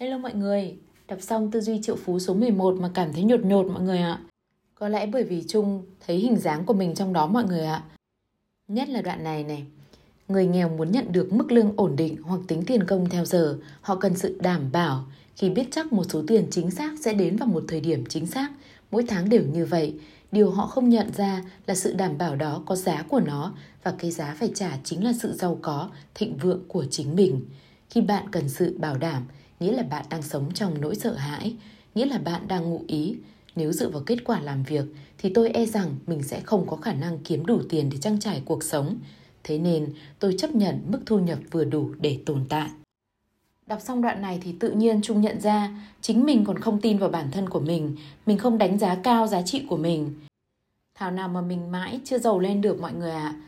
Hello mọi người, đọc xong tư duy triệu phú số 11 mà cảm thấy nhột nhột mọi người ạ. Có lẽ bởi vì Trung thấy hình dáng của mình trong đó mọi người ạ. Nhất là đoạn này này. Người nghèo muốn nhận được mức lương ổn định hoặc tính tiền công theo giờ, họ cần sự đảm bảo khi biết chắc một số tiền chính xác sẽ đến vào một thời điểm chính xác, mỗi tháng đều như vậy. Điều họ không nhận ra là sự đảm bảo đó có giá của nó và cái giá phải trả chính là sự giàu có, thịnh vượng của chính mình. Khi bạn cần sự bảo đảm, nghĩa là bạn đang sống trong nỗi sợ hãi, nghĩa là bạn đang ngụ ý. Nếu dựa vào kết quả làm việc thì tôi e rằng mình sẽ không có khả năng kiếm đủ tiền để trang trải cuộc sống. Thế nên tôi chấp nhận mức thu nhập vừa đủ để tồn tại. Đọc xong đoạn này thì tự nhiên Trung nhận ra chính mình còn không tin vào bản thân của mình, mình không đánh giá cao giá trị của mình. Thảo nào mà mình mãi chưa giàu lên được mọi người ạ. À.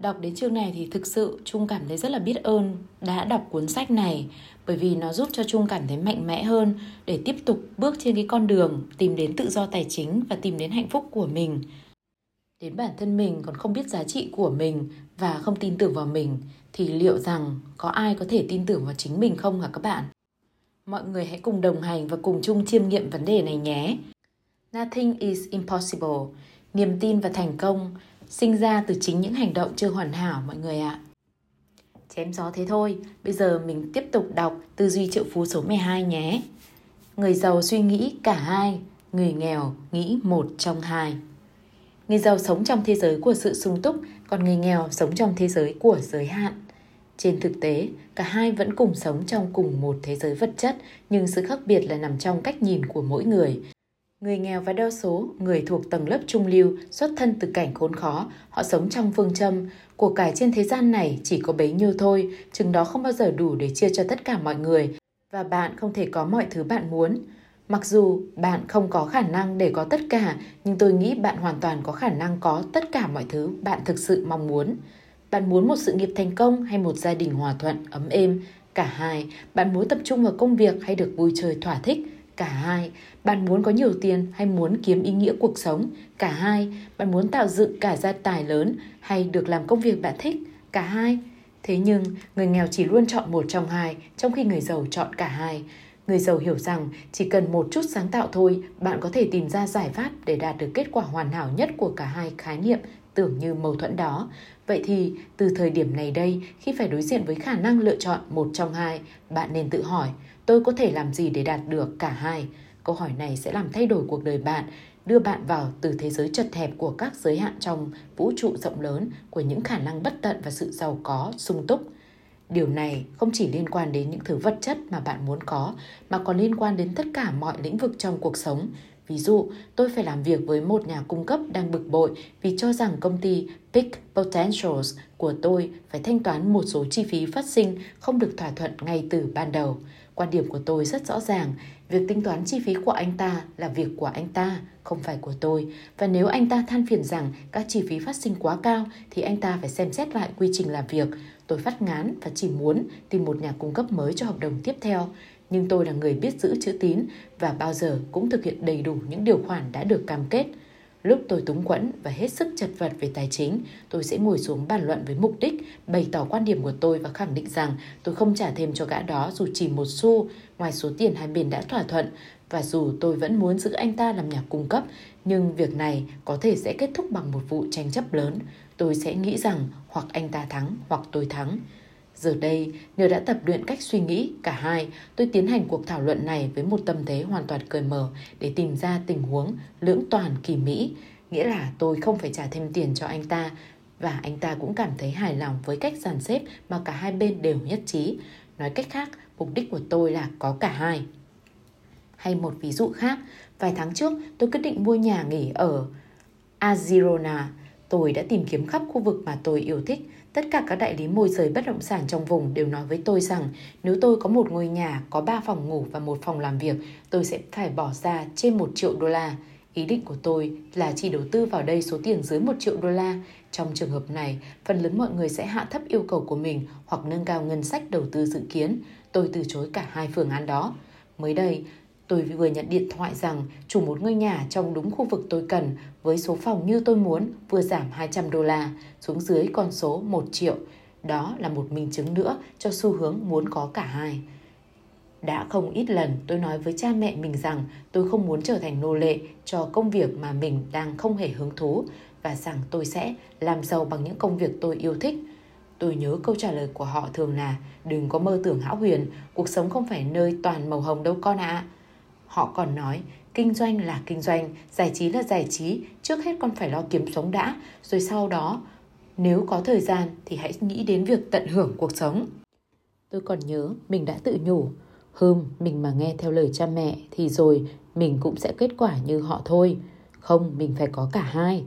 Đọc đến chương này thì thực sự Trung cảm thấy rất là biết ơn đã đọc cuốn sách này, bởi vì nó giúp cho Trung cảm thấy mạnh mẽ hơn để tiếp tục bước trên cái con đường tìm đến tự do tài chính và tìm đến hạnh phúc của mình. Đến bản thân mình còn không biết giá trị của mình và không tin tưởng vào mình, thì liệu rằng có ai có thể tin tưởng vào chính mình không hả các bạn? Mọi người hãy cùng đồng hành và cùng chung chiêm nghiệm vấn đề này nhé. Nothing is impossible. Niềm tin và thành công sinh ra từ chính những hành động chưa hoàn hảo mọi người ạ. Chém gió thế thôi, bây giờ mình tiếp tục đọc tư duy triệu phú số 12 nhé. Người giàu suy nghĩ cả hai, người nghèo nghĩ một trong hai. Người giàu sống trong thế giới của sự sung túc, còn người nghèo sống trong thế giới của giới hạn. Trên thực tế, cả hai vẫn cùng sống trong cùng một thế giới vật chất, nhưng sự khác biệt là nằm trong cách nhìn của mỗi người. Người nghèo và đa số, người thuộc tầng lớp trung lưu, xuất thân từ cảnh khốn khó, họ sống trong phương châm, của cải trên thế gian này chỉ có bấy nhiêu thôi, chừng đó không bao giờ đủ để chia cho tất cả mọi người, và bạn không thể có mọi thứ bạn muốn. Mặc dù bạn không có khả năng để có tất cả, nhưng tôi nghĩ bạn hoàn toàn có khả năng có tất cả mọi thứ bạn thực sự mong muốn. Bạn muốn một sự nghiệp thành công hay một gia đình hòa thuận, ấm êm? Cả hai. Bạn muốn tập trung vào công việc hay được vui chơi thỏa thích? Cả hai. Bạn muốn có nhiều tiền hay muốn kiếm ý nghĩa cuộc sống? Cả hai. Bạn muốn tạo dựng cả gia tài lớn hay được làm công việc bạn thích? Cả hai. Thế nhưng, người nghèo chỉ luôn chọn một trong hai, trong khi người giàu chọn cả hai. Người giàu hiểu rằng chỉ cần một chút sáng tạo thôi, bạn có thể tìm ra giải pháp để đạt được kết quả hoàn hảo nhất của cả hai khái niệm tưởng như mâu thuẫn đó. Vậy thì, từ thời điểm này đây, khi phải đối diện với khả năng lựa chọn một trong hai, bạn nên tự hỏi, tôi có thể làm gì để đạt được cả hai? Câu hỏi này sẽ làm thay đổi cuộc đời bạn, đưa bạn vào từ thế giới chật hẹp của các giới hạn trong vũ trụ rộng lớn của những khả năng bất tận và sự giàu có, sung túc. Điều này không chỉ liên quan đến những thứ vật chất mà bạn muốn có, mà còn liên quan đến tất cả mọi lĩnh vực trong cuộc sống. Ví dụ, tôi phải làm việc với một nhà cung cấp đang bực bội vì cho rằng công ty Peak Potentials của tôi phải thanh toán một số chi phí phát sinh không được thỏa thuận ngay từ ban đầu. Quan điểm của tôi rất rõ ràng, việc tính toán chi phí của anh ta là việc của anh ta, không phải của tôi. Và nếu anh ta than phiền rằng các chi phí phát sinh quá cao thì anh ta phải xem xét lại quy trình làm việc. Tôi phát ngán và chỉ muốn tìm một nhà cung cấp mới cho hợp đồng tiếp theo. Nhưng tôi là người biết giữ chữ tín và bao giờ cũng thực hiện đầy đủ những điều khoản đã được cam kết. Lúc tôi túng quẫn và hết sức chật vật về tài chính, tôi sẽ ngồi xuống bàn luận với mục đích, bày tỏ quan điểm của tôi và khẳng định rằng tôi không trả thêm cho gã đó dù chỉ một xu ngoài số tiền hai bên đã thỏa thuận. Và dù tôi vẫn muốn giữ anh ta làm nhà cung cấp, nhưng việc này có thể sẽ kết thúc bằng một vụ tranh chấp lớn. Tôi sẽ nghĩ rằng hoặc anh ta thắng hoặc tôi thắng. Giờ đây, nhờ đã tập luyện cách suy nghĩ cả hai, tôi tiến hành cuộc thảo luận này với một tâm thế hoàn toàn cởi mở để tìm ra tình huống lưỡng toàn kỳ mỹ, nghĩa là tôi không phải trả thêm tiền cho anh ta và anh ta cũng cảm thấy hài lòng với cách dàn xếp mà cả hai bên đều nhất trí. Nói cách khác, mục đích của tôi là có cả hai. Hay một ví dụ khác, vài tháng trước tôi quyết định mua nhà nghỉ ở Azirona. Tôi đã tìm kiếm khắp khu vực mà tôi yêu thích Tất cả các đại lý môi giới bất động sản trong vùng đều nói với tôi rằng nếu tôi có một ngôi nhà có 3 phòng ngủ và một phòng làm việc, tôi sẽ phải bỏ ra trên 1 triệu đô la. Ý định của tôi là chỉ đầu tư vào đây số tiền dưới 1 triệu đô la. Trong trường hợp này, phần lớn mọi người sẽ hạ thấp yêu cầu của mình hoặc nâng cao ngân sách đầu tư dự kiến. Tôi từ chối cả hai phương án đó. Mới đây, Tôi vừa nhận điện thoại rằng chủ một ngôi nhà trong đúng khu vực tôi cần với số phòng như tôi muốn vừa giảm 200 đô la xuống dưới con số 1 triệu. Đó là một minh chứng nữa cho xu hướng muốn có cả hai. Đã không ít lần tôi nói với cha mẹ mình rằng tôi không muốn trở thành nô lệ cho công việc mà mình đang không hề hứng thú và rằng tôi sẽ làm giàu bằng những công việc tôi yêu thích. Tôi nhớ câu trả lời của họ thường là đừng có mơ tưởng hão huyền, cuộc sống không phải nơi toàn màu hồng đâu con ạ. À. Họ còn nói kinh doanh là kinh doanh, giải trí là giải trí, trước hết con phải lo kiếm sống đã, rồi sau đó nếu có thời gian thì hãy nghĩ đến việc tận hưởng cuộc sống. Tôi còn nhớ mình đã tự nhủ, hừm, mình mà nghe theo lời cha mẹ thì rồi mình cũng sẽ kết quả như họ thôi. Không, mình phải có cả hai.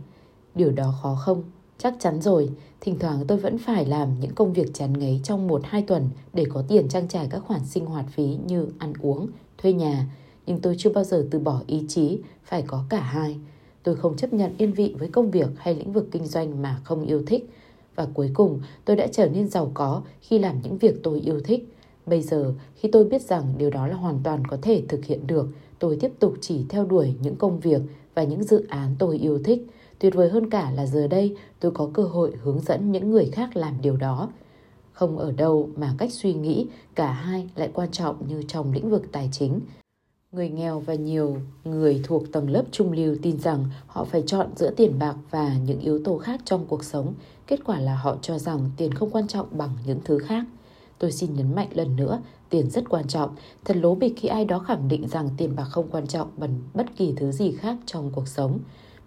Điều đó khó không? Chắc chắn rồi, thỉnh thoảng tôi vẫn phải làm những công việc chán ngấy trong một hai tuần để có tiền trang trải các khoản sinh hoạt phí như ăn uống, thuê nhà. Nhưng tôi chưa bao giờ từ bỏ ý chí phải có cả hai. Tôi không chấp nhận yên vị với công việc hay lĩnh vực kinh doanh mà không yêu thích. Và cuối cùng tôi đã trở nên giàu có khi làm những việc tôi yêu thích. Bây giờ khi tôi biết rằng điều đó là hoàn toàn có thể thực hiện được, tôi tiếp tục chỉ theo đuổi những công việc và những dự án tôi yêu thích. Tuyệt vời hơn cả là giờ đây tôi có cơ hội hướng dẫn những người khác làm điều đó. Không ở đâu mà cách suy nghĩ cả hai lại quan trọng như trong lĩnh vực tài chính. Người nghèo và nhiều người thuộc tầng lớp trung lưu tin rằng họ phải chọn giữa tiền bạc và những yếu tố khác trong cuộc sống. Kết quả là họ cho rằng tiền không quan trọng bằng những thứ khác. Tôi xin nhấn mạnh lần nữa, tiền rất quan trọng. Thật lố bịch khi ai đó khẳng định rằng tiền bạc không quan trọng bằng bất kỳ thứ gì khác trong cuộc sống.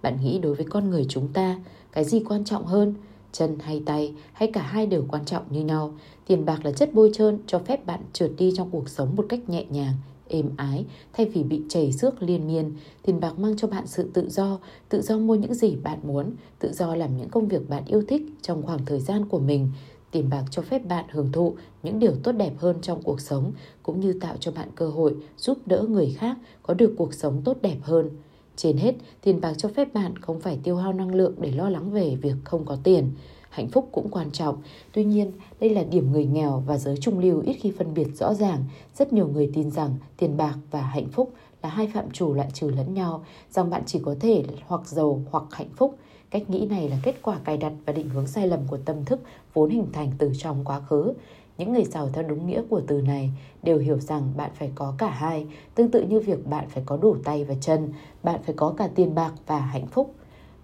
Bạn nghĩ đối với con người chúng ta, cái gì quan trọng hơn? Chân hay tay hay cả hai đều quan trọng như nhau. Tiền bạc là chất bôi trơn cho phép bạn trượt đi trong cuộc sống một cách nhẹ nhàng, êm ái thay vì bị chảy xước liên miên. Tiền bạc mang cho bạn sự tự do, tự do mua những gì bạn muốn, tự do làm những công việc bạn yêu thích trong khoảng thời gian của mình. Tiền bạc cho phép bạn hưởng thụ những điều tốt đẹp hơn trong cuộc sống cũng như tạo cho bạn cơ hội giúp đỡ người khác có được cuộc sống tốt đẹp hơn. Trên hết, tiền bạc cho phép bạn không phải tiêu hao năng lượng để lo lắng về việc không có tiền. Hạnh phúc cũng quan trọng. Tuy nhiên, đây là điểm người nghèo và giới trung lưu ít khi phân biệt rõ ràng. Rất nhiều người tin rằng tiền bạc và hạnh phúc là hai phạm chủ loại trừ lẫn nhau, rằng bạn chỉ có thể hoặc giàu hoặc hạnh phúc. Cách nghĩ này là kết quả cài đặt và định hướng sai lầm của tâm thức vốn hình thành từ trong quá khứ. Những người giàu theo đúng nghĩa của từ này đều hiểu rằng bạn phải có cả hai, tương tự như việc bạn phải có đủ tay và chân, bạn phải có cả tiền bạc và hạnh phúc.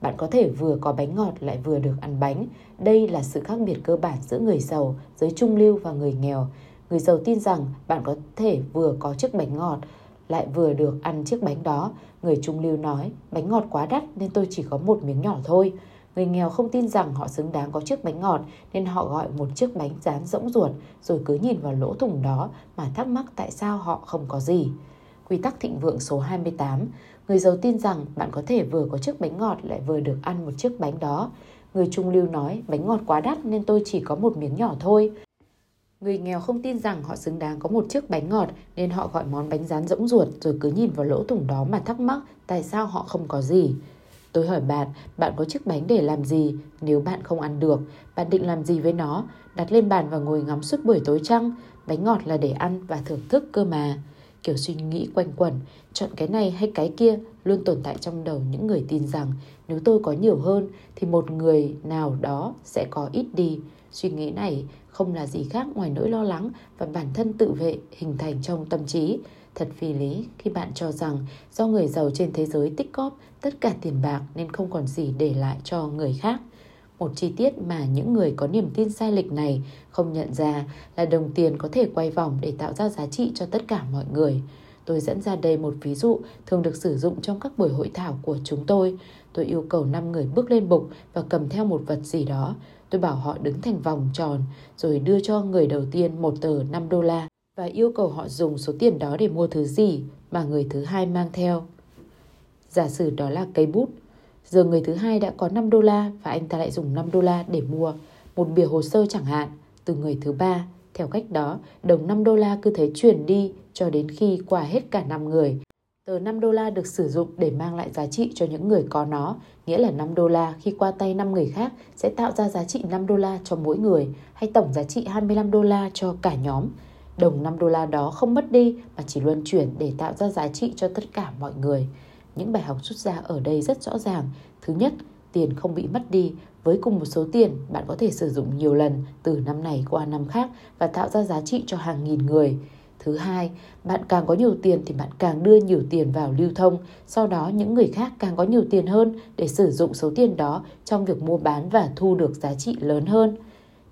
Bạn có thể vừa có bánh ngọt lại vừa được ăn bánh. Đây là sự khác biệt cơ bản giữa người giàu, giới trung lưu và người nghèo. Người giàu tin rằng bạn có thể vừa có chiếc bánh ngọt lại vừa được ăn chiếc bánh đó. Người trung lưu nói, bánh ngọt quá đắt nên tôi chỉ có một miếng nhỏ thôi. Người nghèo không tin rằng họ xứng đáng có chiếc bánh ngọt nên họ gọi một chiếc bánh rán rỗng ruột rồi cứ nhìn vào lỗ thủng đó mà thắc mắc tại sao họ không có gì. Quy tắc thịnh vượng số 28 Người giàu tin rằng bạn có thể vừa có chiếc bánh ngọt lại vừa được ăn một chiếc bánh đó. Người trung lưu nói bánh ngọt quá đắt nên tôi chỉ có một miếng nhỏ thôi. Người nghèo không tin rằng họ xứng đáng có một chiếc bánh ngọt nên họ gọi món bánh rán rỗng ruột rồi cứ nhìn vào lỗ thủng đó mà thắc mắc tại sao họ không có gì. Tôi hỏi bạn, bạn có chiếc bánh để làm gì? Nếu bạn không ăn được, bạn định làm gì với nó? Đặt lên bàn và ngồi ngắm suốt buổi tối trăng? Bánh ngọt là để ăn và thưởng thức cơ mà. Kiểu suy nghĩ quanh quẩn, chọn cái này hay cái kia luôn tồn tại trong đầu những người tin rằng nếu tôi có nhiều hơn thì một người nào đó sẽ có ít đi. Suy nghĩ này không là gì khác ngoài nỗi lo lắng và bản thân tự vệ hình thành trong tâm trí. Thật phi lý khi bạn cho rằng do người giàu trên thế giới tích cóp tất cả tiền bạc nên không còn gì để lại cho người khác. Một chi tiết mà những người có niềm tin sai lệch này không nhận ra là đồng tiền có thể quay vòng để tạo ra giá trị cho tất cả mọi người. Tôi dẫn ra đây một ví dụ thường được sử dụng trong các buổi hội thảo của chúng tôi. Tôi yêu cầu 5 người bước lên bục và cầm theo một vật gì đó. Tôi bảo họ đứng thành vòng tròn, rồi đưa cho người đầu tiên một tờ 5 đô la và yêu cầu họ dùng số tiền đó để mua thứ gì mà người thứ hai mang theo. Giả sử đó là cây bút. Giờ người thứ hai đã có 5 đô la và anh ta lại dùng 5 đô la để mua một bìa hồ sơ chẳng hạn từ người thứ ba. Theo cách đó, đồng 5 đô la cứ thế chuyển đi cho đến khi qua hết cả 5 người. Tờ 5 đô la được sử dụng để mang lại giá trị cho những người có nó, nghĩa là 5 đô la khi qua tay 5 người khác sẽ tạo ra giá trị 5 đô la cho mỗi người hay tổng giá trị 25 đô la cho cả nhóm. Đồng 5 đô la đó không mất đi mà chỉ luân chuyển để tạo ra giá trị cho tất cả mọi người. Những bài học rút ra ở đây rất rõ ràng. Thứ nhất, tiền không bị mất đi. Với cùng một số tiền, bạn có thể sử dụng nhiều lần từ năm này qua năm khác và tạo ra giá trị cho hàng nghìn người. Thứ hai, bạn càng có nhiều tiền thì bạn càng đưa nhiều tiền vào lưu thông, sau đó những người khác càng có nhiều tiền hơn để sử dụng số tiền đó trong việc mua bán và thu được giá trị lớn hơn.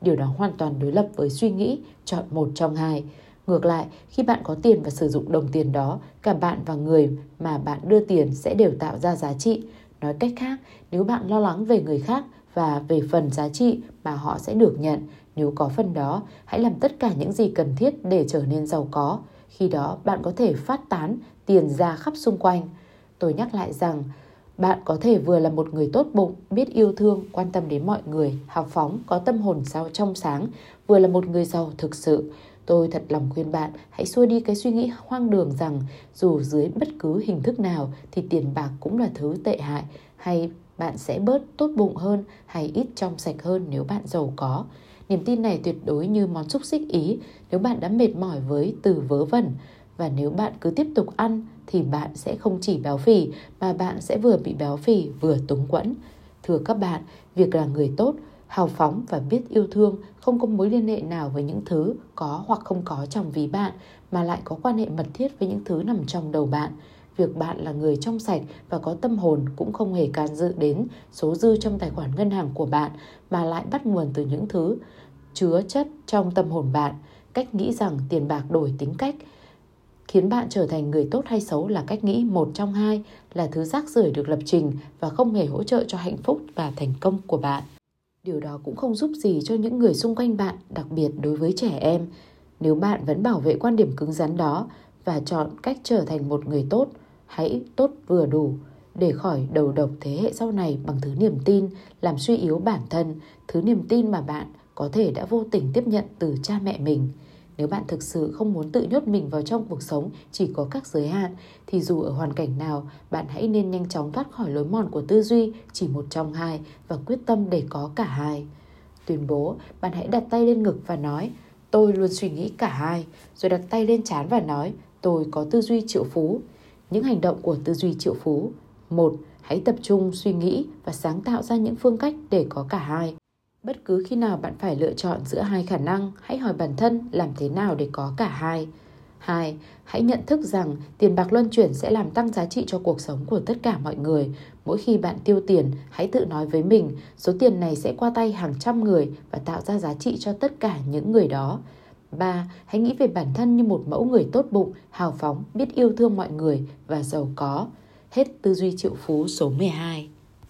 Điều đó hoàn toàn đối lập với suy nghĩ chọn một trong hai. Ngược lại, khi bạn có tiền và sử dụng đồng tiền đó, cả bạn và người mà bạn đưa tiền sẽ đều tạo ra giá trị. Nói cách khác, nếu bạn lo lắng về người khác và về phần giá trị mà họ sẽ được nhận, nếu có phần đó, hãy làm tất cả những gì cần thiết để trở nên giàu có. Khi đó, bạn có thể phát tán tiền ra khắp xung quanh. Tôi nhắc lại rằng, bạn có thể vừa là một người tốt bụng, biết yêu thương, quan tâm đến mọi người, hào phóng, có tâm hồn sao trong sáng, vừa là một người giàu thực sự. Tôi thật lòng khuyên bạn hãy xua đi cái suy nghĩ hoang đường rằng dù dưới bất cứ hình thức nào thì tiền bạc cũng là thứ tệ hại hay bạn sẽ bớt tốt bụng hơn hay ít trong sạch hơn nếu bạn giàu có. Niềm tin này tuyệt đối như món xúc xích ý nếu bạn đã mệt mỏi với từ vớ vẩn. Và nếu bạn cứ tiếp tục ăn thì bạn sẽ không chỉ béo phì mà bạn sẽ vừa bị béo phì vừa túng quẫn. Thưa các bạn, việc là người tốt, hào phóng và biết yêu thương, không có mối liên hệ nào với những thứ có hoặc không có trong ví bạn, mà lại có quan hệ mật thiết với những thứ nằm trong đầu bạn. Việc bạn là người trong sạch và có tâm hồn cũng không hề can dự đến số dư trong tài khoản ngân hàng của bạn, mà lại bắt nguồn từ những thứ chứa chất trong tâm hồn bạn. Cách nghĩ rằng tiền bạc đổi tính cách, khiến bạn trở thành người tốt hay xấu là cách nghĩ một trong hai, là thứ rác rưởi được lập trình và không hề hỗ trợ cho hạnh phúc và thành công của bạn. Điều đó cũng không giúp gì cho những người xung quanh bạn, đặc biệt đối với trẻ em. Nếu bạn vẫn bảo vệ quan điểm cứng rắn đó và chọn cách trở thành một người tốt, hãy tốt vừa đủ để khỏi đầu độc thế hệ sau này bằng thứ niềm tin làm suy yếu bản thân, thứ niềm tin mà bạn có thể đã vô tình tiếp nhận từ cha mẹ mình. Nếu bạn thực sự không muốn tự nhốt mình vào trong cuộc sống chỉ có các giới hạn, thì dù ở hoàn cảnh nào, bạn hãy nên nhanh chóng thoát khỏi lối mòn của tư duy chỉ một trong hai và quyết tâm để có cả hai. Tuyên bố, bạn hãy đặt tay lên ngực và nói, tôi luôn suy nghĩ cả hai, rồi đặt tay lên trán và nói, tôi có tư duy triệu phú. Những hành động của tư duy triệu phú. một Hãy tập trung suy nghĩ và sáng tạo ra những phương cách để có cả hai. Bất cứ khi nào bạn phải lựa chọn giữa hai khả năng, hãy hỏi bản thân làm thế nào để có cả hai. 2. Hãy nhận thức rằng tiền bạc luân chuyển sẽ làm tăng giá trị cho cuộc sống của tất cả mọi người. Mỗi khi bạn tiêu tiền, hãy tự nói với mình số tiền này sẽ qua tay hàng trăm người và tạo ra giá trị cho tất cả những người đó. 3. Hãy nghĩ về bản thân như một mẫu người tốt bụng, hào phóng, biết yêu thương mọi người và giàu có. Hết tư duy triệu phú số 12.